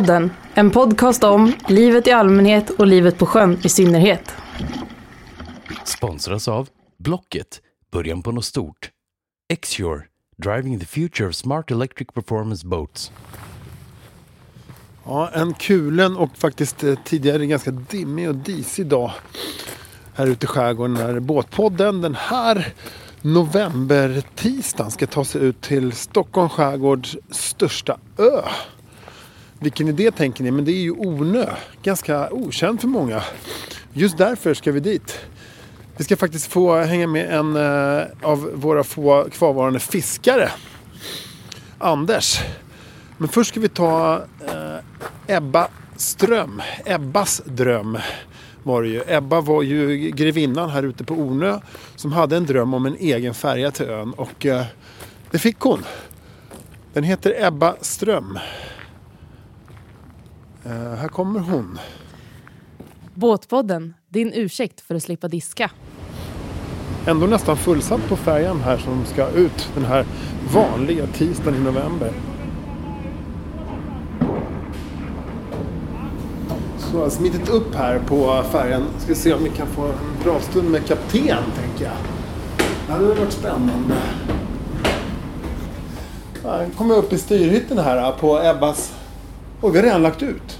Båtpodden, en podcast om livet i allmänhet och livet på sjön i synnerhet. Sponsras av Blocket, början på något stort. Xure, driving the future of smart electric performance boats. Ja, en kulen och faktiskt eh, tidigare ganska dimmig och disig dag här ute i skärgården när båtpodden den här novembertisdagen ska ta sig ut till Stockholms skärgårds största ö. Vilken idé tänker ni? Men det är ju Ornö. Ganska okänd för många. Just därför ska vi dit. Vi ska faktiskt få hänga med en eh, av våra få kvarvarande fiskare. Anders. Men först ska vi ta eh, Ebba Ström. Ebbas dröm var det ju. Ebba var ju grevinnan här ute på Ornö som hade en dröm om en egen färja till ön och eh, det fick hon. Den heter Ebba Ström. Eh, här kommer hon. Båtpodden, din ursäkt för att slippa diska. Ändå nästan fullsatt på färjan här som ska ut den här vanliga tisdagen i november. Så jag har smitit upp här på färjan. Ska se om vi kan få en bra stund med kapten, tänker jag. Det hade varit spännande. Ja, Nu kommer upp i styrhytten här på Ebbas... Oj, vi har redan lagt ut.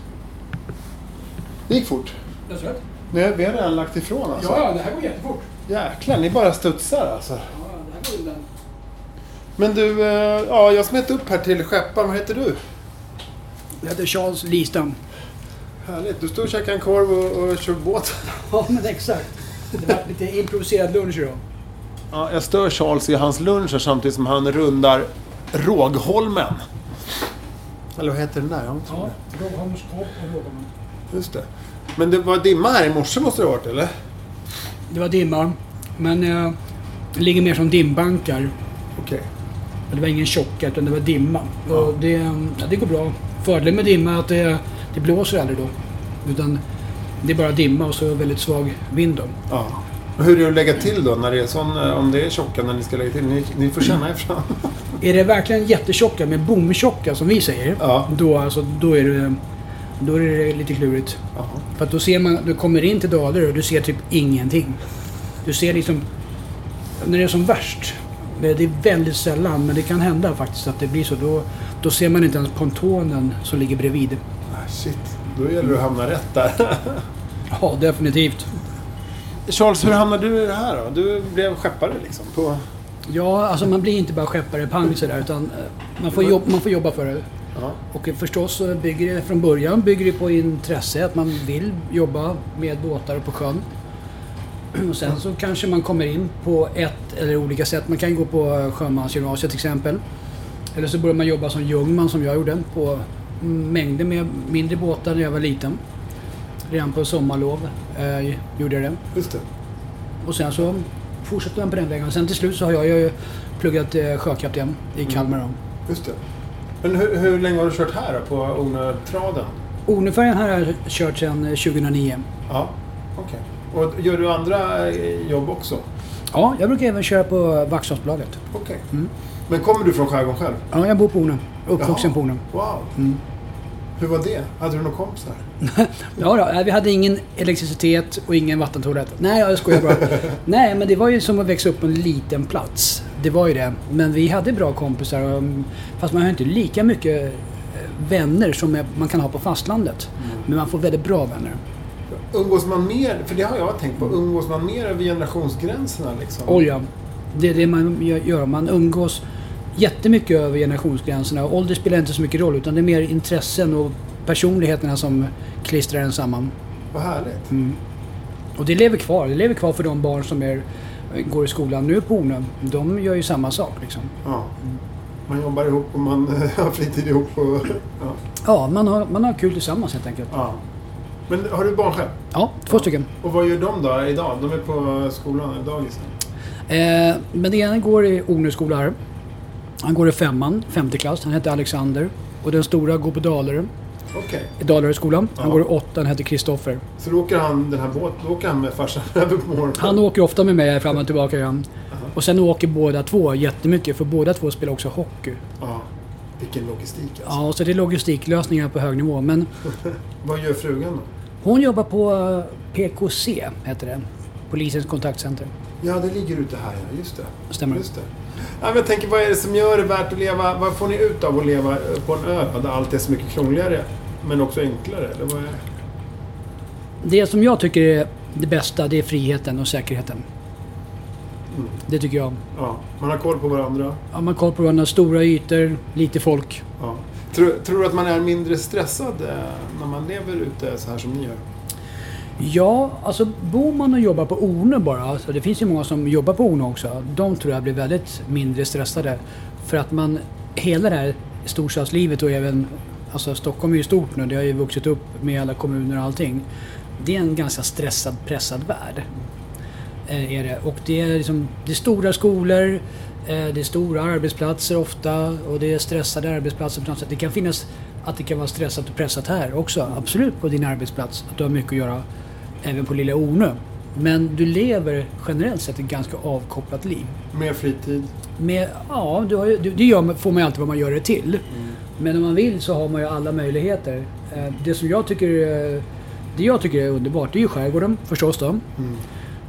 Det gick fort. Jag tror att- Nej, vi har redan lagt ifrån alltså. Ja, ja, det här går jättefort. Jäklar, ni bara studsar alltså. Ja, det här går den. Men du, eh, ja, jag smet upp här till skepparen. Vad heter du? Jag heter Charles Listam. Härligt. Du står och käkar en korv och, och kör båt. Ja, men exakt. Det var lite improviserad lunch idag. Ja, jag stör Charles i hans lunch här samtidigt som han rundar Rågholmen. Eller vad heter den där? Jag Ja, det. Rågholms kopp och Rågholmen. Just det. Men det var dimma här i morse måste det ha varit, eller? Det var dimma, men eh, det ligger mer som dimbankar. Okej. Det var ingen tjocka, utan det var dimma. Och det, ja, det går bra. Fördelen med dimma är att det, det blåser aldrig då. Utan det är bara dimma och så väldigt svag vind då. Ja. Hur är det att lägga till då när det är sån, eh, om det är tjocka när ni ska lägga till? Ni, ni får känna efter. Är det verkligen jättetjocka med bomtjocka som vi säger. Ja. Då, alltså, då, är det, då är det lite klurigt. Jaha. För att då ser man, du kommer in till Dalarö och du ser typ ingenting. Du ser liksom, när det är som värst. Det det är väldigt sällan, men det kan hända faktiskt att det blir så. Då, då ser man inte ens pontonen som ligger bredvid. Ah, shit, då gäller det att hamna rätt där. Ja, definitivt. Charles, hur hamnade du i det här då? Du blev skeppare liksom? På... Ja, alltså man blir inte bara skeppare pang sådär, utan eh, man får, jobb, man får jobba för det. Ja. Och förstås bygger det från början bygger det på intresse, att man vill jobba med båtar och på sjön. Och sen så kanske man kommer in på ett eller olika sätt. Man kan gå på sjömansgymnasiet till exempel. Eller så börjar man jobba som jungman som jag gjorde på mängder med mindre båtar när jag var liten. Redan på sommarlov eh, gjorde jag det. Just det. Och sen så fortsatte man på den vägen. Och sen till slut så har jag ju pluggat eh, sjökapten i Kalmar. då. Just det. Men hur, hur länge har du kört här då, på Ornötraden? Ornefärjan här har jag kört sedan eh, 2009. Ja, okej. Och gör du andra eh, jobb också? Ja, jag brukar även köra på Vaxholmsbolaget. Okej. Mm. Men kommer du från skärgården själv? Ja, jag bor på Ornö. Uppvuxen Jaha. på Ornö. Wow. Mm. Hur var det? Hade du några kompisar? Ja, då, nej, vi hade ingen elektricitet och ingen vattentoalett. Nej, jag skojar bara. nej, men det var ju som att växa upp på en liten plats. Det var ju det. Men vi hade bra kompisar. mm, Fast man har inte lika mycket eh, vänner som man kan ha på fastlandet. Men man får väldigt bra vänner. Umgås man mer, för det har jag tänkt på, umgås man mer över generationsgränserna liksom? Oh ja, det är det man gö- gör. Man umgås jättemycket över generationsgränserna. Och Ålder spelar inte så mycket roll utan det är mer intressen och personligheterna som klistrar en samman. Vad härligt. Mm. Och det lever kvar. Det lever kvar för de barn som är, går i skolan nu på Ornö. De gör ju samma sak liksom. Ja. Man jobbar ihop och man har fritid ihop. Och, ja. Ja, man har, man har kul tillsammans helt enkelt. Ja. Men har du barn själv? Ja, två stycken. Och vad gör de då idag? De är på skolan, dagis? Eh, men det ena går i Ornö skola här. Han går i femman, femte klass. Han heter Alexander. Och den stora går på Dalarö. Okej. I Dalaröskolan. Han Ja. går i åttan, han heter Kristoffer. Så då åker han den här båten, då åker han med farsan över på morgonen? Han åker ofta med mig fram och tillbaka igen. Och sen åker båda två jättemycket för båda två spelar också hockey. Ja. Vilken logistik alltså. Ja, så det är logistiklösningar på hög nivå. Men Vad gör frugan då? hon jobbar på eh, PKC, heter det. Polisens kontaktcenter. Ja, det ligger ute här, ja. Just det. Stämmer. Just det. Ja, jag tänker, vad är det som gör det värt att leva? Vad får ni ut av att leva på en ö där allt är så mycket krångligare, men också enklare? Eller vad är... Det som jag tycker är det bästa, det är friheten och säkerheten. Det tycker jag. Ja, man har koll på varandra. Ja, man har koll på varandra, stora ytor, lite folk. Ja. Tror, tror du att man är mindre stressad eh, när man lever ute så här som ni gör? Ja, alltså bor man och jobbar på Ornö bara, alltså det finns ju många som jobbar på Ornö också. De tror jag blir väldigt mindre stressade. För att man, hela det här storstadslivet och även, alltså Stockholm är ju stort nu, det har ju vuxit upp med alla kommuner och allting. Det är en ganska stressad, pressad värld. Eh, är det. Och det är, liksom, det är stora skolor, eh, det är stora arbetsplatser ofta och det är stressade arbetsplatser på något sätt. Det kan finnas att det kan vara stressat och pressat här också, absolut på din arbetsplats. Att du har mycket att göra även på lilla Ornö. Men du lever generellt sett ett ganska avkopplat liv. Mer fritid? Med, ja, du har du, det gör, får man ju alltid vad man gör det till. Men om man vill så har man ju alla möjligheter. Eh, Det som jag tycker, eh, det jag tycker är underbart, det är ju skärgården förstås då.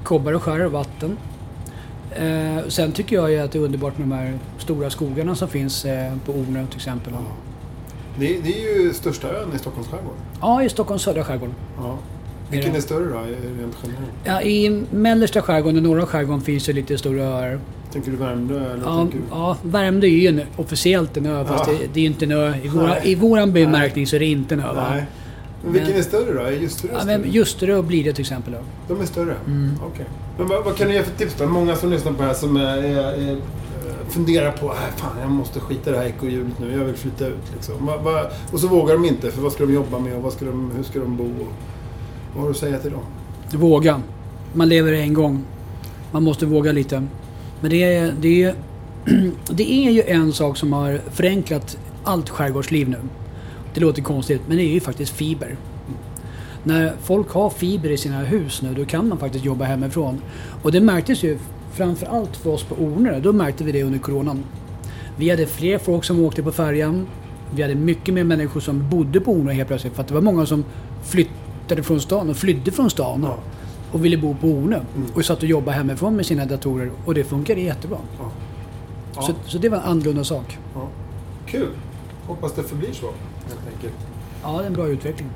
Kobbar och skär och vatten. Eh, sen tycker jag ju att det är underbart med de här stora skogarna som finns på Ornö till exempel. Det, är- det är ju största ön i Stockholms skärgård. Ja, i Stockholms södra skärgård. Ja. Vilken det? är större då, rent generellt? Ja, I mellersta skärgården och norra skärgården finns det lite stora öar. Tänker du Värmdö eller Ja, du? ja, Värmdö är ju en, officiellt en ö, fast Ja. det, det är ju inte en ö. I, våra, Nej. i våran bemärkning så är det inte en ö. Va? Nej. Men vilken Men- är större då? Är Ljusterö Ja, men Ljusterö och Blidö till exempel. Då. De är större? Mm. Okej. Men vad, vad kan ni ge för tips då? Många som lyssnar på det här som är, är, är, funderar på äh, fan jag måste skita i det här ekorrhjulet nu, jag vill flytta ut. Liksom. Och så vågar de inte, för vad ska de jobba med och vad ska de, hur ska de bo? Vad har du att säga till dem? Våga. Man lever en gång. Man måste våga lite. Men det är, det, är, det är ju en sak som har förenklat allt skärgårdsliv nu. Det låter konstigt, men det är ju faktiskt fiber. När folk har fiber i sina hus nu, då kan man faktiskt jobba hemifrån. Och det märktes ju framför allt för oss på Ornö. Då märkte vi det under coronan. Vi hade fler folk som åkte på färjan. Vi hade mycket mer människor som bodde på Ornö helt plötsligt. För att det var många som flyttade från stan och flydde från stan Ja. och ville bo på Ornö. Och satt och jobbade hemifrån med sina datorer och det funkade jättebra. Ja. Så, så det var en annorlunda sak. Ja. Kul! Hoppas det förblir så, helt enkelt. Ja, det är en bra utveckling.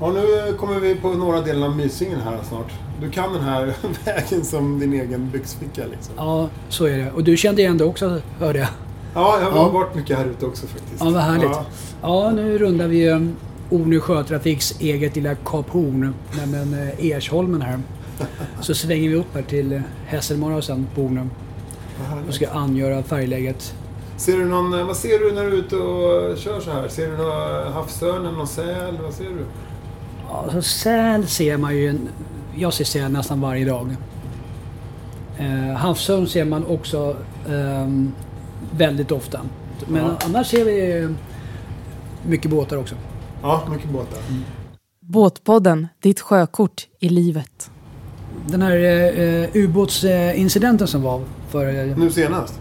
Ja, nu kommer vi på norra delen av Mysingen här snart. Du kan den här vägen som din egen byxficka liksom. Ja, så är det. Och du kände igen det också, hörde jag. Ja, jag har Ja. varit mycket här ute också faktiskt. Ja, vad härligt. Ja. Ja, nu rundar vi eh, Ornö Sjötrafiks eget lilla Kap Horn, nämligen eh, Ersholmen här. Så svänger vi upp här till eh, Hässelmara och sen på Ornö och ska angöra färgläget. Ser du någon, vad ser du när du är ute och kör så här? Ser du någon havsörn, någon säl? Vad ser du? Ja, så säl ser man ju, jag ser säl nästan varje dag. Eh, havsörn ser man också ehm, väldigt ofta. Men Ja. annars ser vi eh, mycket båtar också. Ja, mycket båtar. Båtpodden, ditt sjökort i livet. Den här eh, ubåtsincidenten som var för Nu senast,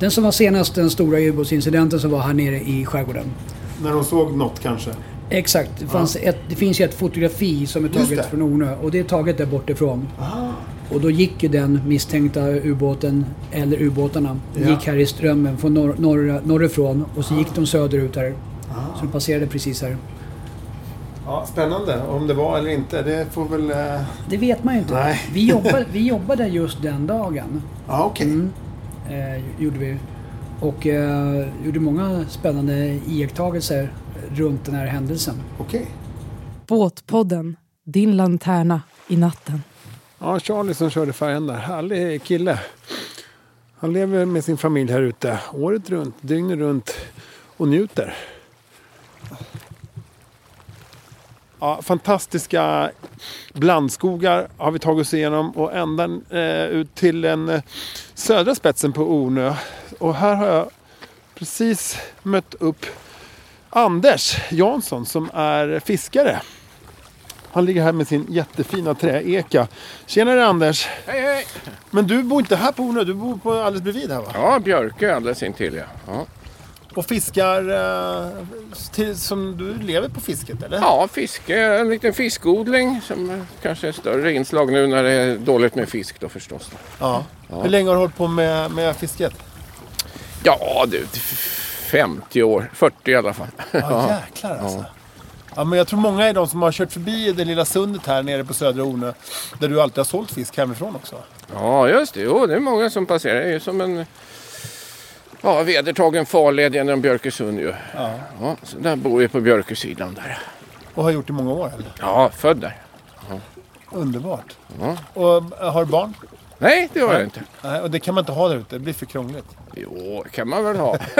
Den som var senast, den stora ubåtsincidenten som var här nere i skärgården. när de såg något kanske. Exakt. Det, fanns ett, det finns ju ett fotografi som är taget från Ornö och det är taget där bortifrån. Ah, Och då gick ju den misstänkta ubåten, eller ubåtarna, Ja. gick här i strömmen från norr, norr, norrifrån och så gick de söderut här. ah. Så de passerade precis här. Ja, spännande. Om det var eller inte, det får väl... eh, Det vet man ju inte. Nej. Vi, jobbade, vi jobbade just den dagen. Ja, okej. Mm, eh, gjorde vi. Och eh, gjorde många spännande iakttagelser runt den här händelsen. Okej. Båtpodden, din lanterna i natten. Ja, Charlie som körde färjan där. Härlig kille. Han lever med sin familj här ute året runt, dygnet runt och njuter. Ja, fantastiska blandskogar har vi tagit oss igenom och ända eh, ut till den eh, södra spetsen på Ornö. Och här har jag precis mött upp Anders Jansson som är fiskare. Han ligger här med sin jättefina träeka. Tjenare Anders! Hej, hej! Men du bor inte här på Ornö, du bor på alldeles bredvid här va? Ja, Björkö alldeles intill ja. ja. Och fiskar eh, till, som du lever på fisket eller? Ja, fiske, en liten fiskodling som kanske är större inslag nu när det är dåligt med fisk då förstås. Ja. Hur länge har du hållit på med, med fisket? Ja, du, 50 år, 40 i alla fall. Ja, jäklar alltså. Ja, men jag tror många är de som har kört förbi det lilla sundet här nere på Södra Ornö. Där du alltid har sålt fisk hemifrån också. Ja, just det. Jo, det är många som passerar. Det är ju som en ja, vedertagen farled genom Björkösund ju. Ja. Ja, så där bor vi på Björkösidan där. Och har gjort i många år eller? Ja, född där. Underbart. Ja. Och äh, har du barn? Nej, det har jag inte. Nej, och det kan man inte ha där ute. Det blir för krångligt. Jo, det kan man väl ha.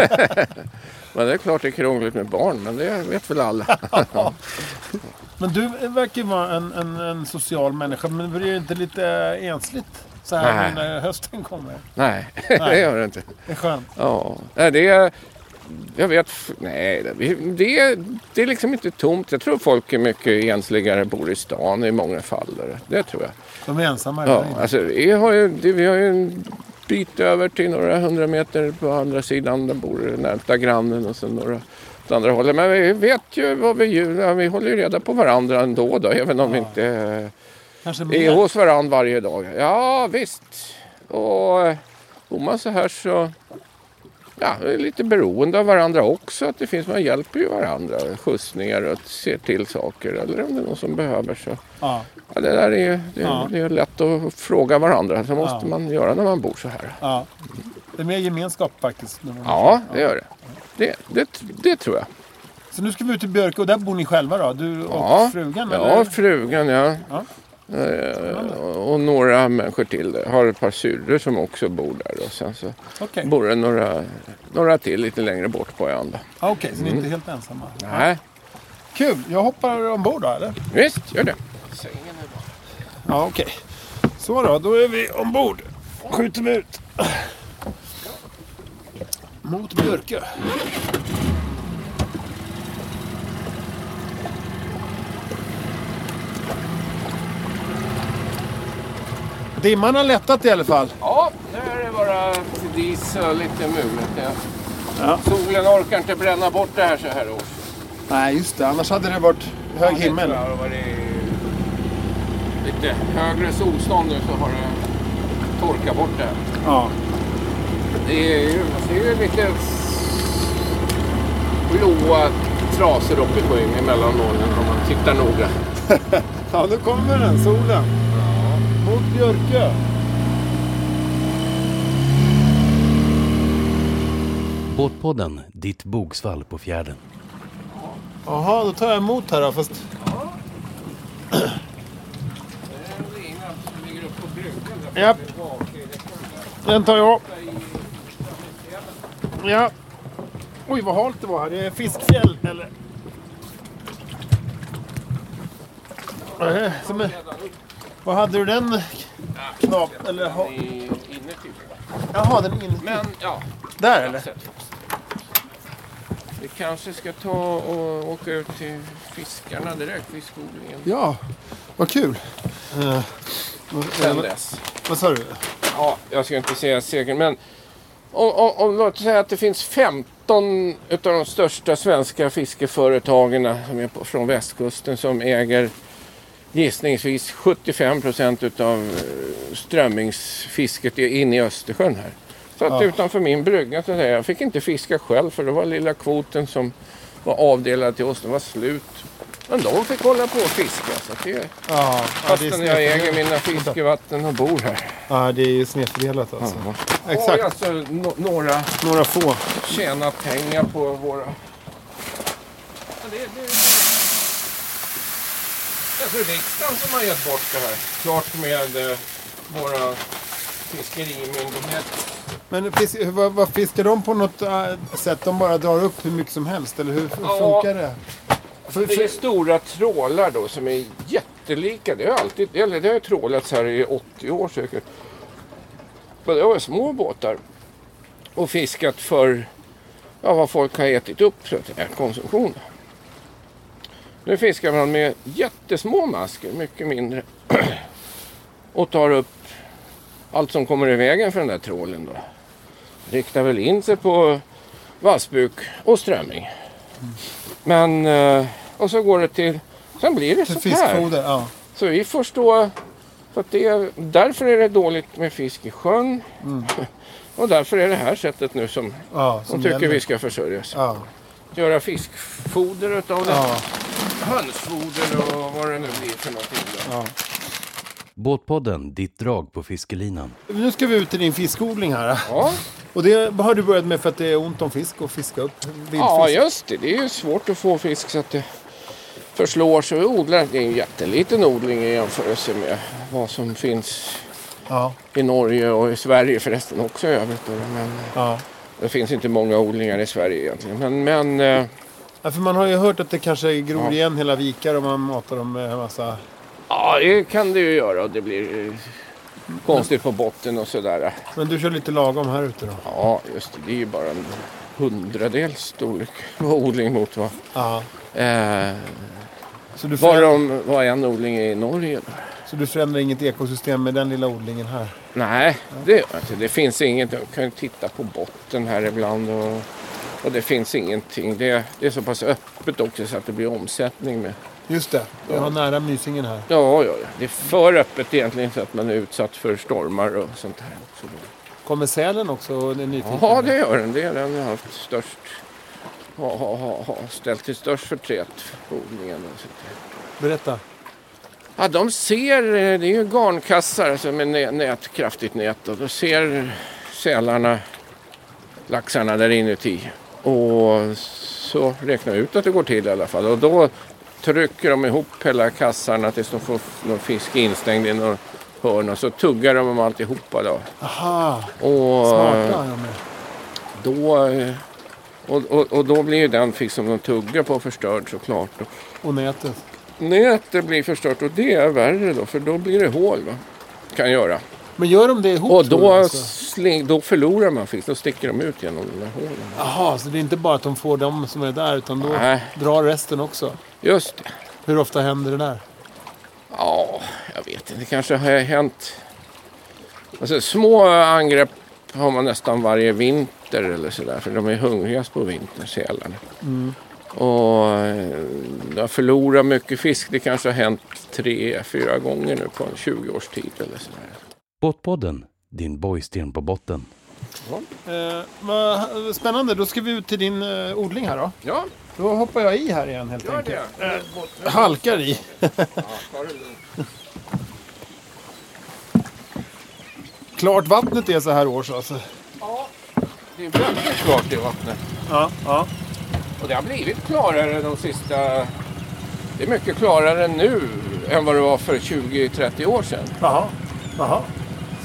men det är klart det är krångligt med barn, men det vet väl alla. Men du verkar vara en, en, en social människa. Men blir det inte lite ensligt så här Nej. när hösten kommer? Nej, det gör det inte. Det är skönt. Ja, nej, det är... Jag vet... Nej, det, det, är, det är liksom inte tomt. Jag tror folk är mycket ensligare bor i stan i många fall. Det, tror jag. De är ensamma Ja, inne. alltså, vi, har ju, vi har ju en bit över till några hundra meter på andra sidan. Där bor närmsta grannen och sen några åt andra hållet. Men vi vet ju vad vi gör. Ja, vi håller ju reda på varandra ändå då, även om vi inte är hos varandra varje dag. Ja, visst. Och bor man så här så ja, är lite beroende av varandra också. Att det finns, man hjälper ju varandra. Skjutsningar och ser till saker. Eller om det är någon som behöver så. Ja, Ja, det där är, det, Ja. det är lätt att fråga varandra. Så måste Ja. man göra när man bor så här. ja. Det är mer gemenskap faktiskt. Ja, det gör det. Det, det, det tror jag. Så nu ska vi ut till Björke och där bor ni själva då? Du och Ja, frugan? Ja, eller? frugan ja. Eh, och några människor till. har ett par syrror som också bor där. Och sen så Okej, bor det några, några till lite längre bort på Anda. ja, okej, så ni är inte helt ensamma? Nej, Kul! Jag hoppar ombord då eller? visst gör det. Ja, okej. Så då, då är vi ombord. Skjuter vi ut. Mot Björke. Dimman har lättat i alla fall. Ja, nu är det bara dis och lite mulet. Ja. Solen orkar inte bränna bort det här så här års. Nej, just det. Annars hade det varit hög Ja, det himmel. har varit lite högre solstånd nu så har det torkat bort det. här. Ja. Det är ju, man ser ju lite blåa trasor uppe i skyn emellan molnen om man tittar noga. ja, nu kommer den, solen. Mot Björke. Båtpodden, ditt bogsvall på fjärden. Jaha, då tar jag emot här då. Fast... Japp. Den tar jag. Ja. Oj, vad halt det var här. Det är fiskfjäll, eller? Äh, Som är... Vad hade du den knap... Eller ha... Inne typ. Jaha, den är inne. Men ja, Där eller? vi kanske ska ta och åka ut till fiskarna direkt, fiskodlingen. Ja, vad kul. Uh, Sen dess. vad sa du? Ja, jag ska inte säga säkert, men om, om, om låt säga att det finns 15 utav de största svenska fiskeföretagen som är på, från västkusten som äger gissningsvis 75 procent utav eh, strömmingsfisket i- inne i Östersjön här. Så att Ja. utanför min brygga så där, jag fick inte fiska själv för det var lilla kvoten som var avdelad till oss, den var slut. Men de fick hålla på och fiska. Så att det, Ja, ja, det är fastän jag äger mina fiskevatten och bor här. Ja, det är ju snedfördelat alltså. Ja. Exakt. Har alltså no- några Några få. tjänat pengar på våra... Ja, det, det. Alltså riksdagen som har gett bort det här. Klart med eh, våra fiskerimyndigheter. Men fisk, vad, vad fiskar de på något äh, sätt? De bara drar upp hur mycket som helst? Eller hur Ja. funkar det? För, Det är för, stora trålar då som är jättelika. Det har alltid, eller det har ju trålats här i 80 år säkert. Men det var små båtar. Och fiskat för ja, vad folk har ätit upp så att säga, konsumtion. Nu fiskar man med jättesmå masker, mycket mindre. och tar upp allt som kommer i vägen för den där trålen då. Riktar väl in sig på vassbuk och strömming. Men, eh, och så går det till, sen blir det Till så här. ja. Så vi får stå, för att det, är- därför är det dåligt med fisk i sjön. Och därför är det här sättet nu som ja de som tycker gäller. vi ska försörja oss. Ja, Göra fiskfoder utav det. ja, Hönsfoder och vad det nu blir för någonting. Då. ja. Båtpodden, ditt drag på fiskelinan. Nu ska vi ut till din fiskodling här. Ja, Och det har du börjat med för att det är ont om fisk och fiska upp vildfisk. ja, just det. Det är ju svårt att få fisk så att det förslår. Så vi odlar, det är en jätteliten odling i jämförelse med vad som finns Ja, i Norge och i Sverige förresten också i övrigt. Men ja. det finns inte många odlingar i Sverige egentligen. Men, men eh, ja. För man har ju hört att det kanske gror Ja. igen hela vikar om man matar dem med en massa... ja, det kan det ju göra. och Det blir eh, konstigt på botten och sådär. Men du kör lite lagom här ute då? Ja, just det. Det är ju bara en hundradels storlek på odling mot vad, Ja. eh, Så du, förändrar, de, vad en odling är i Norge. Då. så du förändrar inget ekosystem med den lilla odlingen här? Nej, det jag inte. Det finns inget. Jag kan ju titta på botten här ibland. Och, och det finns ingenting. Det, det är så pass öppet också så att det blir omsättning med. Just det, jag har nära Mysingen här. Ja, ja, ja. Det är för öppet egentligen så att man är utsatt för stormar och sånt här. också. Kommer sälen också? Ja, det gör den. Det är den har haft störst. Har ha, ha, ha ställt till störst förtret på odlingen. Berätta. Ja, de ser, eh, det är ju garnkassar alltså med nä- nät, kraftigt nät och då ser sälarna laxarna där inuti. Och så räknar jag ut att det går till i alla fall. Och då trycker de ihop hela kassarna tills de får någon fisk instängd i någon hörn och så tuggar de om alltihopa då. Aha, Och smarta de är. då, eh, och, och, och då blir ju den fisk som de tuggar på förstörd såklart. Och nätet. Nätet blir förstört och det är värre då för då blir det hål. Va? Kan göra. Men gör de det ihop? Och då, alltså? då förlorar man fisk. Då sticker de ut genom de där hålen. Jaha, så det är inte bara att de får de som är där utan då Nej. drar resten också? Just det. Hur ofta händer det där? Ja, jag vet inte. Det kanske har hänt. Alltså, små angrepp har man nästan varje vinter eller sådär. För de är hungrigast på vintern, sälarna. Och eh, de har förlorat mycket fisk. Det kanske har hänt tre, fyra gånger nu på en 20 års tid eller sådär. Båtpodden, din borgsten på botten. Eh, vad spännande, då ska vi ut till din eh, odling här då. Ja, Då hoppar jag i här igen helt gör enkelt. det. Halkar i. Ja, det. Klart vattnet är så här års alltså. Ja, det är väldigt klart i vattnet. Ja, ja. Och det har blivit klarare de sista... Det är mycket klarare nu än vad det var för 20-30 år sedan. Jaha. Jaha.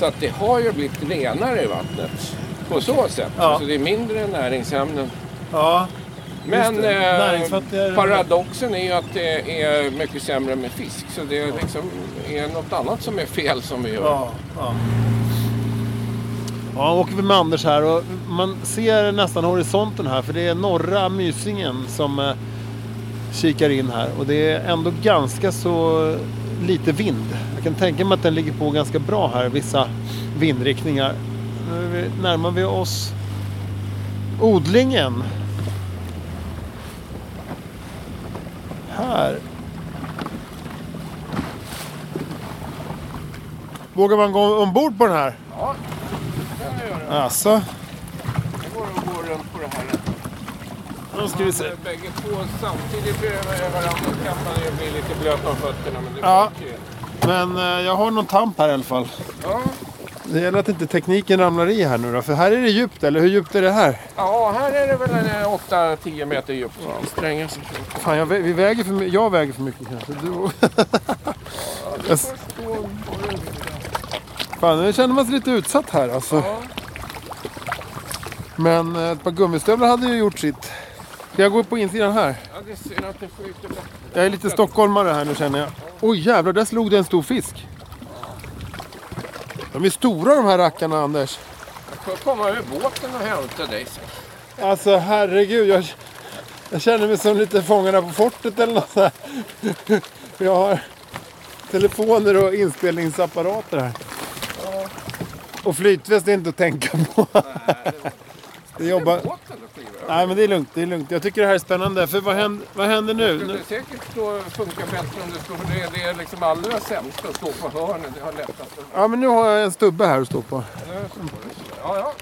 Så att det har ju blivit renare i vattnet på så sätt. Ja. Så det är mindre näringsämnen. Ja. Men eh, paradoxen är ju att det är mycket sämre med fisk. Så det är liksom är något annat som är fel som vi gör. Ja, ja. Ja, åker vi med Anders här och man ser nästan horisonten här för det är norra Mysingen som eh, kikar in här och det är ändå ganska så lite vind. Jag kan tänka mig att den ligger på ganska bra här, vissa vindriktningar. Nu närmar vi oss odlingen. Här. Vågar man gå ombord på den här? Ja, det kan jag göra. Alltså, Det går att gå runt på det här. Då ska vi se. Bägge två samtidigt bredvid varandra kan man ju bli lite blöt om fötterna. Men det Ja. Men eh, jag har någon tamp här i alla fall. Ja. Det gäller att inte tekniken ramlar i här nu då. För här är det djupt, eller hur djupt är det här? ja, här är det väl en eh, 8-10 meter djupt. Anstränga sig. Fan, jag, vä- vi väger för, jag väger för mycket kanske. Du... Jag s- Fan, nu känner man sig lite utsatt här alltså. Ja. Men eh, ett par gummistövlar hade ju gjort sitt. Ska jag gå på insidan här? Ja, det ser att det skjuter bättre. Jag är lite stockholmare här nu känner jag. Oj jävlar, där slog det en stor fisk. De är stora de här rackarna Anders. Jag får komma med båten och hämta dig sen. Alltså herregud, jag, jag känner mig som lite Fångarna på fortet eller något sånt. Jag har telefoner och inspelningsapparater här. Och flytväst är inte att tänka på. Det jobbar... Då Nej, men det är lugnt. Det är lugnt. Jag tycker det här är spännande. För vad händer, vad händer Det nu? skulle nu? säkert stå, funka bättre om det står. Det, det är liksom allra sämst att stå på hörnet. Det har lättast att... Ja, men nu har jag en stubbe här att stå på. Ja, ja.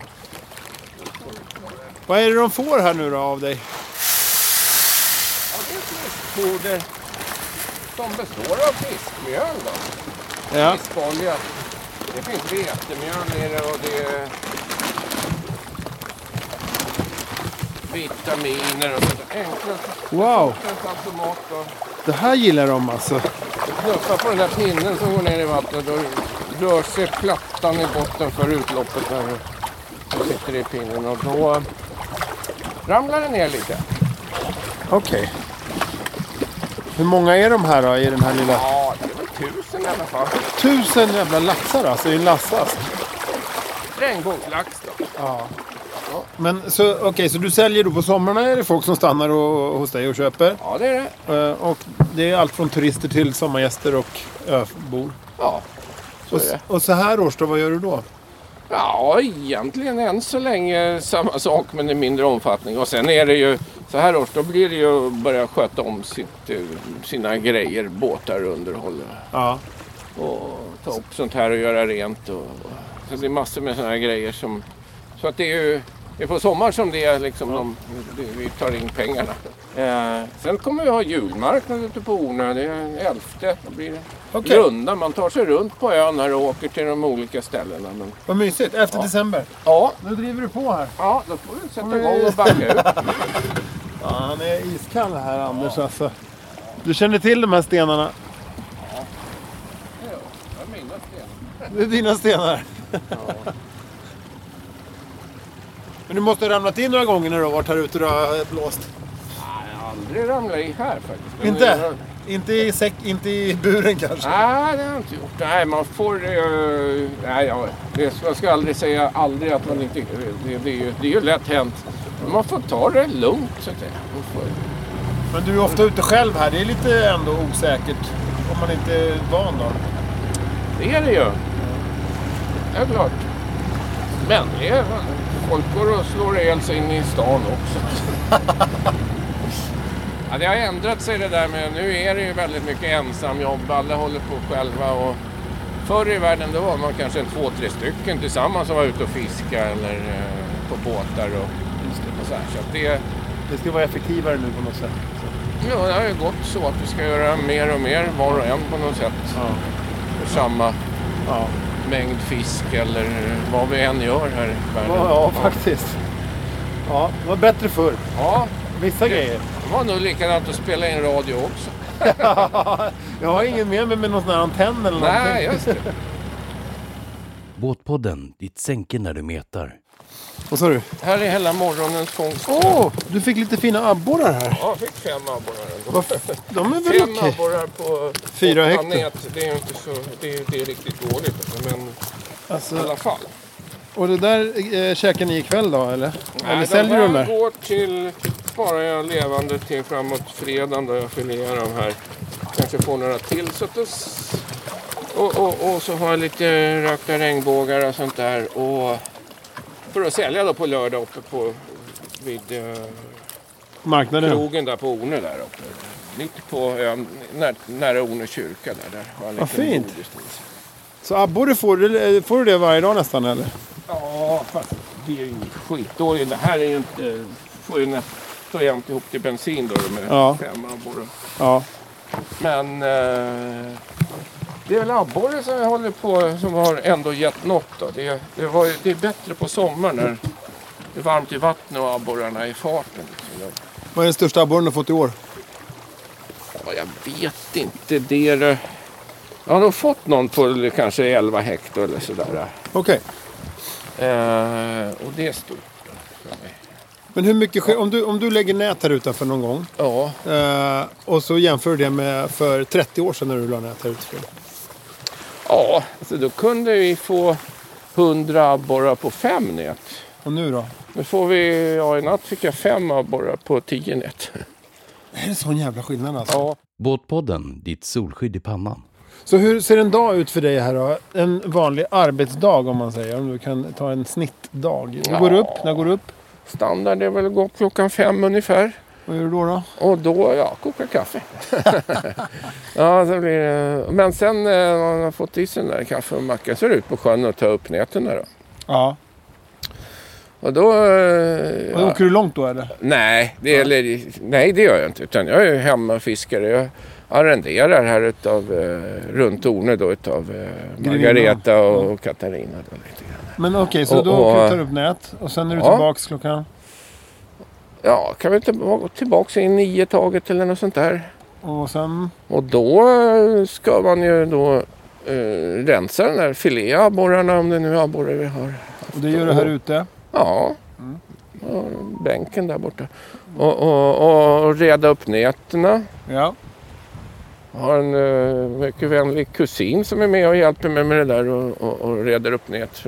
Vad är det de får här nu då av dig? ja det är fiskfoder som består av fiskmjöl. Då. Ja. Fiskolja. Det finns vetemjöl i det och det är vitaminer och sånt. Wow, automat. Och det här gillar de alltså. knuffar på den där pinnen som går ner i vattnet. Då rör sig plattan i botten för utloppet när du sitter i pinnen. Och då ramlar det ner lite. Okej. Hur många är de här då i den här lilla... Ja, det är väl tusen i alla fall. Tusen jävla laxar alltså i en lassast. Regnbågslax då. Ja. Men så, okej, så du säljer då på sommarna är det folk som stannar och, hos dig och köper? Ja, det är det. Eh, Och det är allt från turister till sommargäster och öbor. Ja, så Och, är det. och så här års då, vad gör du då? Ja, egentligen än så länge samma sak men i mindre omfattning. Och sen är det ju så här års, då blir det ju att börja sköta om sitt, eh, sina grejer, båtar underhåll. Ja. Och ta upp sånt här och göra rent. Och, så det är massor med såna här grejer som... Så att det är ju det är på sommaren som det är liksom de, det, vi tar in pengarna. Eh, sen kommer vi ha julmarknad ute på Ornö. Det är elfte. Då blir det Okej. runda. Man tar sig runt på ön här och åker till de olika ställena. Men, Vad mysigt, efter december. ja, Nu driver du på här. Ja, då får du sätta igång och backa ut. Ja, han är iskall här Anders alltså. Du känner till de här stenarna? Det är dina stenar. Men du måste ha ramlat in några gånger när du har varit här ute och blåst. Jag har aldrig ramlat i här faktiskt. Men Inte? det- Inte i, säck, inte i buren kanske? Nej, det har jag inte gjort. Nej, man får... Uh, nej, ja, det, jag ska aldrig säga aldrig att man inte... Det, det, är, ju, det är ju lätt hänt. Men man får ta det lugnt så att säga. Får, Men du är ofta ute själv här. Det är lite ändå osäkert. Om man inte är van då. det är det ju. Det är klart. Är, folk går och slår ihjäl sig in i stan också. ja, det har ändrat sig det där med... Nu är det ju väldigt mycket ensamjobb. Alla håller på själva. Och förr i världen då var man kanske en två, tre stycken tillsammans som var ute och fiska eller eh, på båtar och, och så här. Så det, Det ska vara effektivare nu på något sätt. ja, det har ju gått så att vi ska göra mer och mer var och en på något sätt. Ja. För samma Ja, mängd fisk eller vad vi än gör här i världen. ja, ja faktiskt. Ja, det var bättre förr. Ja, Vissa grejer. det var nog likadant att spela in radio också. Jag har ingen med mig med någon sån här antenn eller Nej, någonting. just det. Båtpodden, ditt sänke när du metar. Vad sa du? Här är hela morgonens fångst. Åh, du fick lite fina abborrar här. Ja, jag fick fem abborrar. ändå. De är väl Fem okej? abborrar på Fyra hektar. Det är ju inte så, det är, det är riktigt dåligt. alltså, Men i Alltså, alla fall. och det där eh, käkar ni ikväll då eller? eller Nej, säljer de du de där? går till, sparar jag levande till framåt fredagen då jag filerar dem här. Kanske får några till. Så att och, och, och så har jag lite rökta regnbågar och sånt där. Och för att sälja då på lördag uppe på vid eh, Marknaden? krogen där på Ornö där uppe. Mitt på ön, när, nära Ornö kyrka där. där har en Vad liten fint. Så abborre får du, eh, får du det varje dag nästan eller? Ja, fast det är ju skitdåligt. Det här är ju inte... Får ju nästan jämnt ihop till bensin då med Ja. fem abborre. Ja. Men eh, det är väl abborre som jag håller på som har ändå gett något då. Det, det, var, det är bättre på sommaren när det är varmt i vattnet och abborrarna är i farten. Liksom. Vad är den största abborren du har fått i år? Ja, jag vet inte. Det är, eh, jag har nog fått någon på kanske 11 hektar eller sådär. Okej. Eh, och det är stort. Men hur mycket, sker- om du, om du lägger nät här utanför någon gång Ja, eh, och så jämför du det med för 30 år sedan när du la nät här utanför. Ja, alltså då kunde vi få 100 abborrar på fem nät. Och nu då? Nu får vi, ja i natt fick jag fem abborrar på 10 nät. Är det sån jävla skillnad alltså? Ja, Båtpodden, ditt solskydd i pannan. Så hur ser en dag ut för dig här då? En vanlig arbetsdag om man säger. Om du kan ta en snittdag. Du går Ja. upp, när går du upp? standard är väl att gå upp klockan fem ungefär. Vad gör du då? då? Och då, ja, koka kaffe. ja, så blir det... Men sen eh, när man har fått i sig den där kaffe och macka så är det ut på sjön och ta upp näten där då. Ja. Och då... eh, Och Åker du långt då eller? Nej, det, eller, nej, det gör jag inte. Utan jag är hemmafiskare. Jag arrenderar här utav, eh, runt Orne då utav eh, Margareta och Katarina. Då, lite grann. Men okej, så Och- då och- åker du tar upp nät och sen är du Ja. tillbaks klockan... Ja, kan vi inte gå tillbaka i nio taget eller något sånt där. Och sen... Och då eh, ska man ju då eh, rensa den där filéabborrarna om det nu är abborre vi har. Och det gör du här ute? Ja, ja bänken där borta. Och, och, och reda upp nätterna. Ja. Jag har en eh, mycket vänlig kusin som är med och hjälper mig med det där och, och, och reder upp nät.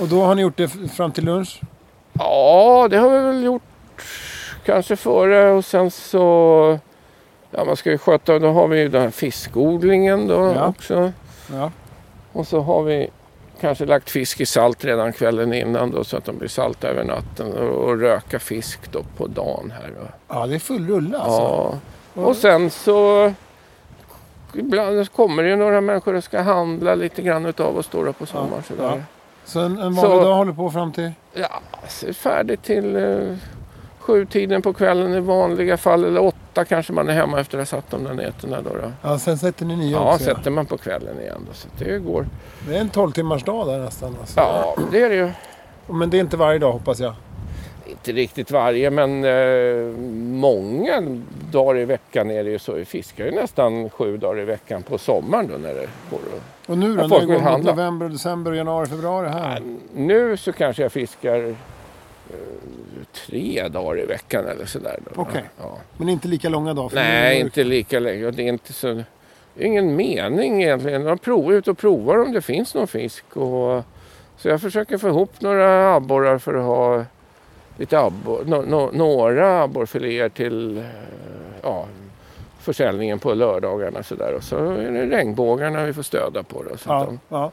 Och då har ni gjort det fram till lunch? Ja, det har vi väl gjort kanske före och sen så... Ja, man ska ju sköta, då har vi ju den här fiskodlingen då Ja. också. Ja. Och så har vi kanske lagt fisk i salt redan kvällen innan då så att de blir salta över natten och, och röka fisk då på dagen här. Då. Ja, det är full rulle alltså. Ja. Och sen så ibland kommer det ju några människor och ska handla lite grann utav oss då, på sommaren. Ja, sådär. ja. Så en, en vanlig Så- dag håller på fram till? Ja, så är färdigt till eh, sju tiden på kvällen i vanliga fall. Eller åtta kanske man är hemma efter att ha satt de där nätterna. Då, då. Ja, sen sätter ni nya Ja, också. sätter man på kvällen igen. Då, så det går. Det är en 12 timmars dag där nästan. Alltså. Ja, det är det ju. Men det är inte varje dag hoppas jag. Inte riktigt varje, men eh, många dagar i veckan är det ju så. Vi fiskar ju nästan sju dagar i veckan på sommaren då när det går att Och nu då? Ja, när det går mot november, december, januari, februari här? Nu så kanske jag fiskar eh, tre dagar i veckan eller sådär. Okej. Ja. Men inte lika långa dagar? Nej, inte lika länge. Det är inte så... Det är ingen mening egentligen. Man provar ut och provar om det finns någon fisk. Och, så jag försöker få ihop några abborrar för att ha lite abbor, no, no, några abborrfiléer till eh, ja, försäljningen på lördagarna. Så där. Och så är det regnbågarna vi får stöda på. Då, så Ja, de, ja.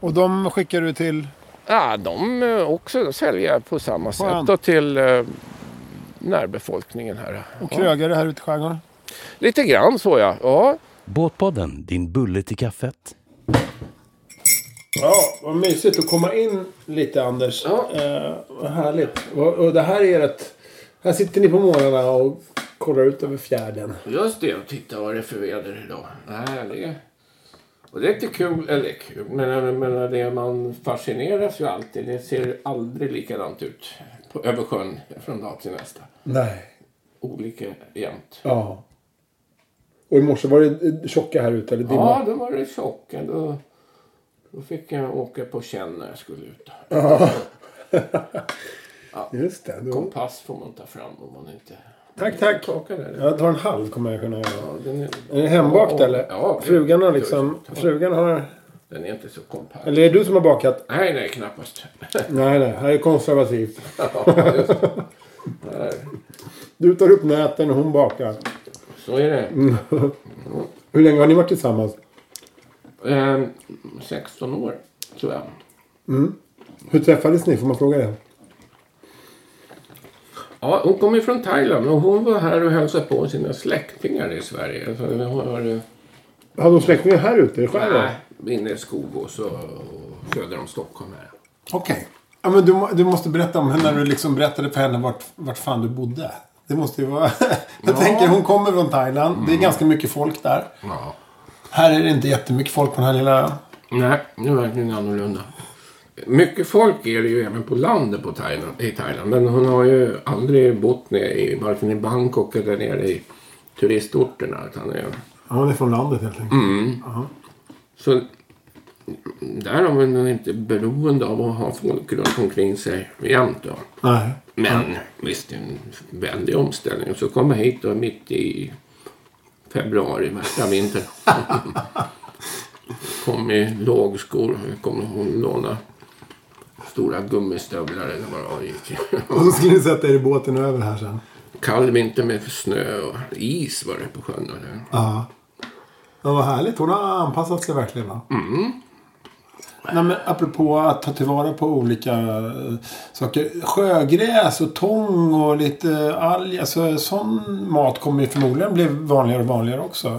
Och de skickar du till? Ja, de eh, också säljer på samma sätt Skönt. då, till eh, närbefolkningen här. Och Ja. krögare här ute i skärgården? Lite grann så ja. ja. Båtpodden, din bulle till kaffet. Ja, vad mysigt att komma in lite Anders. Ja. Eh, vad härligt. Och, och det här är ett... Här sitter ni på morgnarna och kollar ut över fjärden. Just det, och titta vad det är för väder idag. Nej, det är... Och det är inte kul, eller kul, men menar det man fascineras ju alltid. Det ser aldrig likadant ut på, över sjön från dag till nästa. Nej. Olika jämt. Ja. Och i morse var det tjocka här ute, eller dimma? Ja, då var det tjocka. Då, då fick jag åka på känn när jag skulle ut. Just det. Då. Kompass får man ta fram om man inte... Tack, tack. Kaka där. Jag tar en halv kommer jag kunna göra. Ja, den, är, Är det hembakt eller? ja, det- frugan har liksom... Frugan har... den är inte så kompakt. Eller är det du som har bakat? Nej, nej, knappast. Nej, nej. Här är konservativt. ja, just det. Där. Du tar upp näten och hon bakar. Så är det. Hur länge har ni varit tillsammans? Eh, 16 år, tror jag. Hur träffades ni? Får man fråga det? Ja, hon kommer från Thailand och hon var här och hälsade på sina släktingar i Sverige. Så vi har, Hade hon släktingar här ute i skärgården? nej, inne i Skogås och söder om Stockholm. Här. Okej. Ja, men du, du måste berätta om henne när du liksom berättade för henne vart, vart fan du bodde. Det måste ju vara... Jag tänker, hon kommer från Thailand. Det är ganska mycket folk där. Ja. Här är det inte jättemycket folk på den här lilla ön. Nej, det är verkligen annorlunda. Mycket folk är det ju även på landet på Thailand, i Thailand. Men hon har ju aldrig bott nere i, varken i Bangkok eller nere i turistorterna. Utan är, Ja, hon är från landet helt enkelt. Så där har man nog inte beroende av att ha folk runt omkring sig jämt. Då. Nej. Men visst, det är en väldig omställning. Så komma hit då mitt i februari, värsta vintern. kom i lågskor. Kommer hon låna stora gummistövlar eller vad det var. gick. Och så skulle ni sätta er i båten över här sen. Kall vinter med snö och is var det på sjön. Ja. Ja, vad härligt. Hon har anpassat sig verkligen va? Nej, men apropå att ta tillvara på olika eh, saker. Sjögräs och tång och lite alg. Alltså, sån mat kommer ju förmodligen bli vanligare och vanligare också.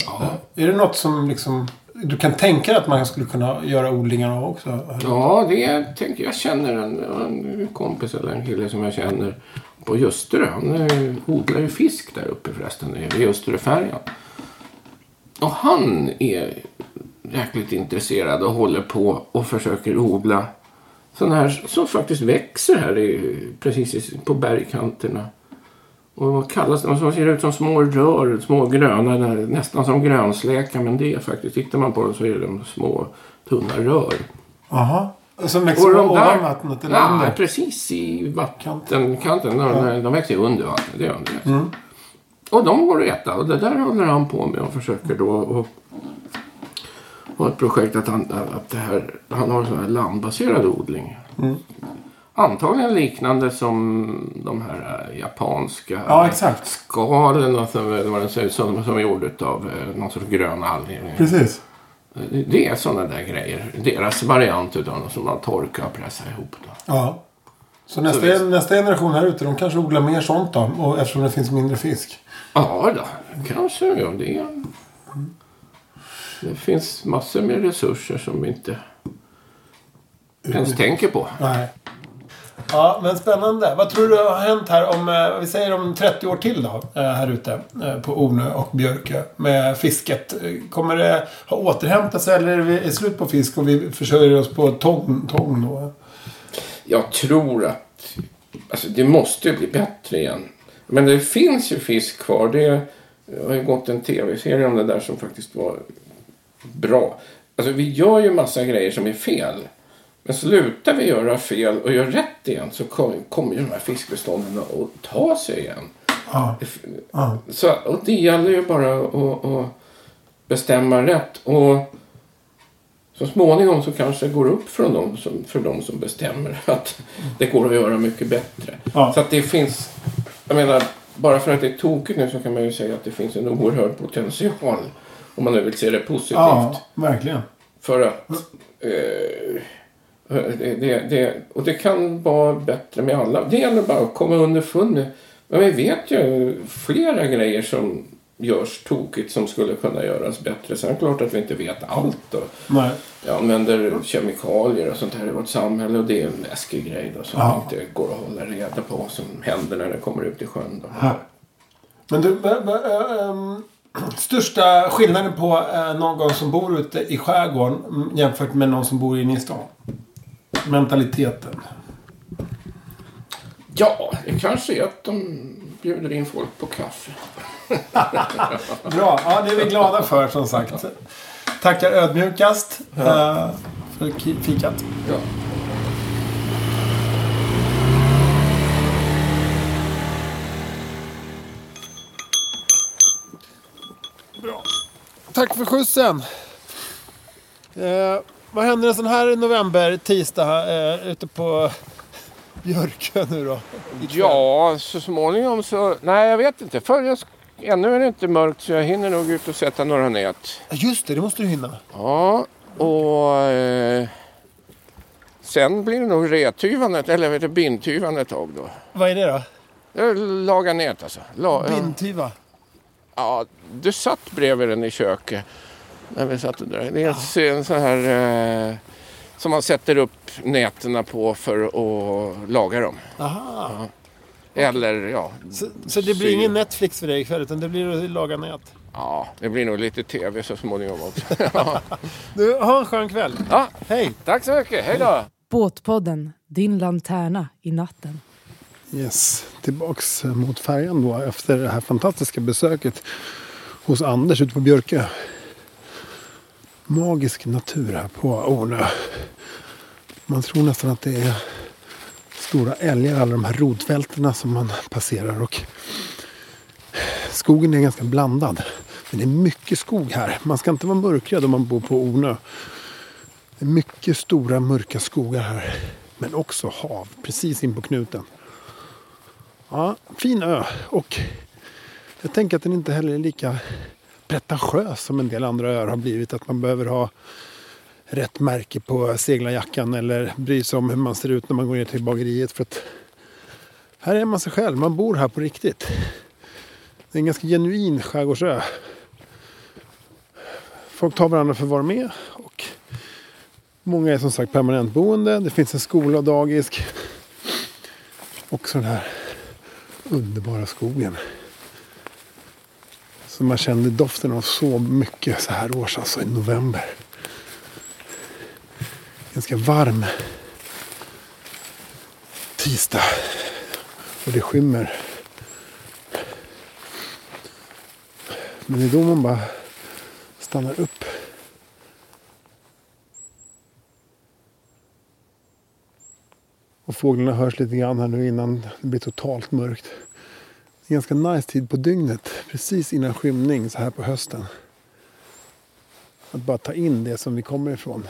Är det något som liksom... Du kan tänka dig att man skulle kunna göra odlingar av också? Ja, det är, tänker jag känner en, en kompis eller en kille som jag känner på Ljusterö. Han eh, odlar ju fisk där uppe förresten, i Ljusteröfärjan. Och han är jäkligt intresserad och håller på och försöker odla sådana här som faktiskt växer här i, precis på bergkanterna. Och vad kallas de? De ser ut som små rör, små gröna, nästan som grönsläkar. Men det är faktiskt, tittar man på dem så är de små tunna rör. Jaha. Som växer de ovan vattnet eller ja, under? precis i vattenkanten. De, de växer under vattnet. Det gör de. Mm. Och de går att äta. Och det där håller han på med och försöker då. Och, och ett projekt att han, att det här, han har en sån här landbaserad odling. Mm. Antagligen liknande som de här äh, japanska Ja, exakt. skalen som, vad ut som, som är gjorda av eh, någon sorts grön alger. Precis. Det är sådana där grejer. Deras variant utav dem som man torkar och pressar ihop. Då. Ja. Så nästa, visst. nästa generation här ute, de kanske odlar mer sånt då. Och eftersom det finns mindre fisk. Ja, då, kanske. Ja, det, det finns massor med resurser som vi inte ens tänker på. Nej. Ja, men spännande. Vad tror du har hänt här om, eh, vi säger om 30 år till då, eh, här ute eh, på Ornö och Björkö med fisket? Kommer det ha återhämtat sig eller är det slut på fisk och vi försörjer oss på tång, tång då? Jag tror att alltså, det måste bli bättre igen. Men det finns ju fisk kvar. Det har ju gått en tv-serie om det där som faktiskt var bra. Alltså vi gör ju massa grejer som är fel. Men slutar vi göra fel och gör rätt igen så kom- kommer ju de här fiskbestånden att ta sig igen. Ja. Ja. Så, och det gäller ju bara att, att bestämma rätt. Och så småningom så kanske det går upp för dem som, för dem som bestämmer att det går att göra mycket bättre. Ja. Så att det finns, jag menar, bara för att det är tokigt nu så kan man ju säga att det finns en oerhörd potential. Om man nu vill se det positivt. ja, verkligen. För att eh, det, det, det, och det kan vara bättre med alla. Det gäller bara att komma underfund med. Men vi vet ju flera grejer som görs tokigt som skulle kunna göras bättre. Sen är det klart att vi inte vet allt. Och Nej. jag använder kemikalier och sånt här i vårt samhälle och det är en läskig grej då, som Ja. inte går att hålla reda på vad som händer när det kommer ut i sjön. Men du, ähm, största skillnaden på äh, någon som bor ute i skärgården mm, jämfört med någon som bor inne i stan? Mentaliteten. Ja, det kanske är att de bjuder in folk på kaffe. Bra, ja, det är vi glada för som sagt. Tackar ödmjukast äh, för ki- fikat. Ja. Tack för skjutsen. Eh, vad händer en sån här november, tisdag, eh, ute på Björkö nu då? Ja, så småningom så... Nej, jag vet inte. För jag, ännu är det inte mörkt så jag hinner nog ut och sätta några nät. Just det, det måste du hinna. Ja, och... Eh, sen blir det nog retyvandet, eller vet du, bindtyvandet ett tag då. Vad är det då? Jag lagar nät alltså. La, ja, Bindtyva. ja, du satt bredvid den i köket. När vi satt och drack. Det är en, en sån här... Eh, som man sätter upp nätterna på för att laga dem. Aha. Eller ja, Så, så det blir Sy. ingen Netflix för dig ikväll utan det blir att laga nät? ja, det blir nog lite tv så småningom också. Du, ha en skön kväll. ja, Hej! tack så mycket. Hej då! Båtpodden, din lanterna i natten. Yes, tillbaks mot färjan då efter det här fantastiska besöket hos Anders ute på Björkö. Magisk natur här på Ornö. Man tror nästan att det är stora älgar, alla de här rodfälterna som man passerar. Och skogen är ganska blandad. Men det är mycket skog här. Man ska inte vara mörkrädd om man bor på Ornö. Det är mycket stora mörka skogar här. Men också hav precis in på knuten. Ja, fin ö. Och jag tänker att den inte heller är lika pretentiös som en del andra öar har blivit. Att man behöver ha rätt märke på seglarjackan eller bry sig om hur man ser ut när man går ner till bageriet. För att här är man sig själv, man bor här på riktigt. Det är en ganska genuin skärgårdsö. Folk tar varandra för vad de är. Och många är som sagt permanentboende. Det finns en skola och dagis. Och så den här underbara skogen. Så man kände doften av så mycket så här års, alltså i november. Ganska varm tisdag. Och det skymmer. Men det är då man bara stannar upp. Och fåglarna hörs lite grann här nu innan det blir totalt mörkt. Det är ganska nice tid på dygnet. Precis innan skymning så här på hösten. Att bara ta in det som vi kommer ifrån.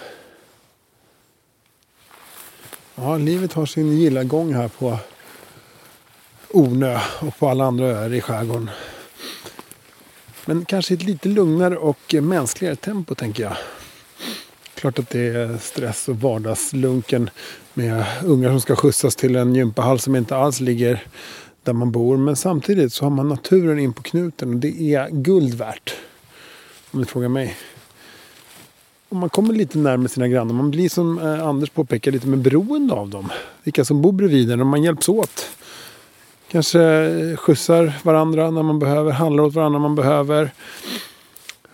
Ja, livet har sin gilla gång här på Ornö och på alla andra öar i skärgården. Men kanske ett lite lugnare och mänskligare tempo tänker jag. Klart att det är stress och vardagslunken med ungar som ska skjutsas till en gympahall som inte alls ligger där man bor. Men samtidigt så har man naturen in på knuten och det är guld värt. Om du frågar mig. Och man kommer lite närmare sina grannar. Man blir som eh, Anders påpekar lite mer beroende av dem. Vilka som bor bredvid en och man hjälps åt. Kanske eh, skjutsar varandra när man behöver, handlar åt varandra när man behöver.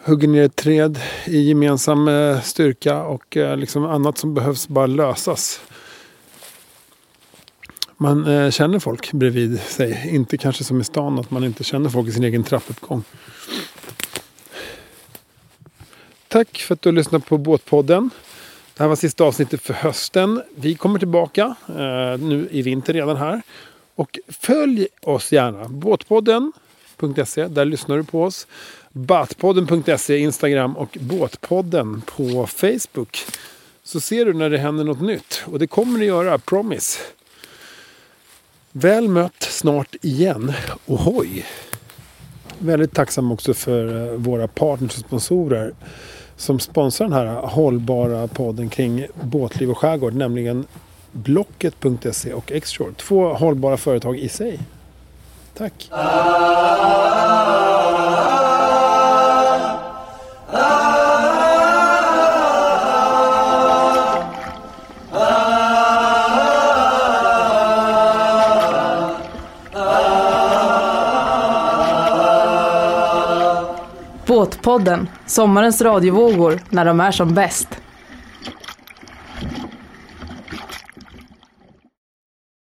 Hugger ner ett träd i gemensam eh, styrka och eh, liksom annat som behövs bara lösas. Man eh, känner folk bredvid sig. Inte kanske som i stan att man inte känner folk i sin egen trappuppgång. Tack för att du har lyssnat på Båtpodden. Det här var sista avsnittet för hösten. Vi kommer tillbaka eh, nu i vinter redan här. Och följ oss gärna. Båtpodden.se, där lyssnar du på oss. Batpodden.se, Instagram och Båtpodden på Facebook. Så ser du när det händer något nytt. Och det kommer det göra, promise. Väl mött snart igen. Ohoj! Väldigt tacksam också för eh, våra partners och sponsorer som sponsrar den här hållbara podden kring båtliv och skärgård, nämligen Blocket.se och Xshore. Två hållbara företag i sig. Tack! Båtpodden, sommarens radiovågor när de är som bäst.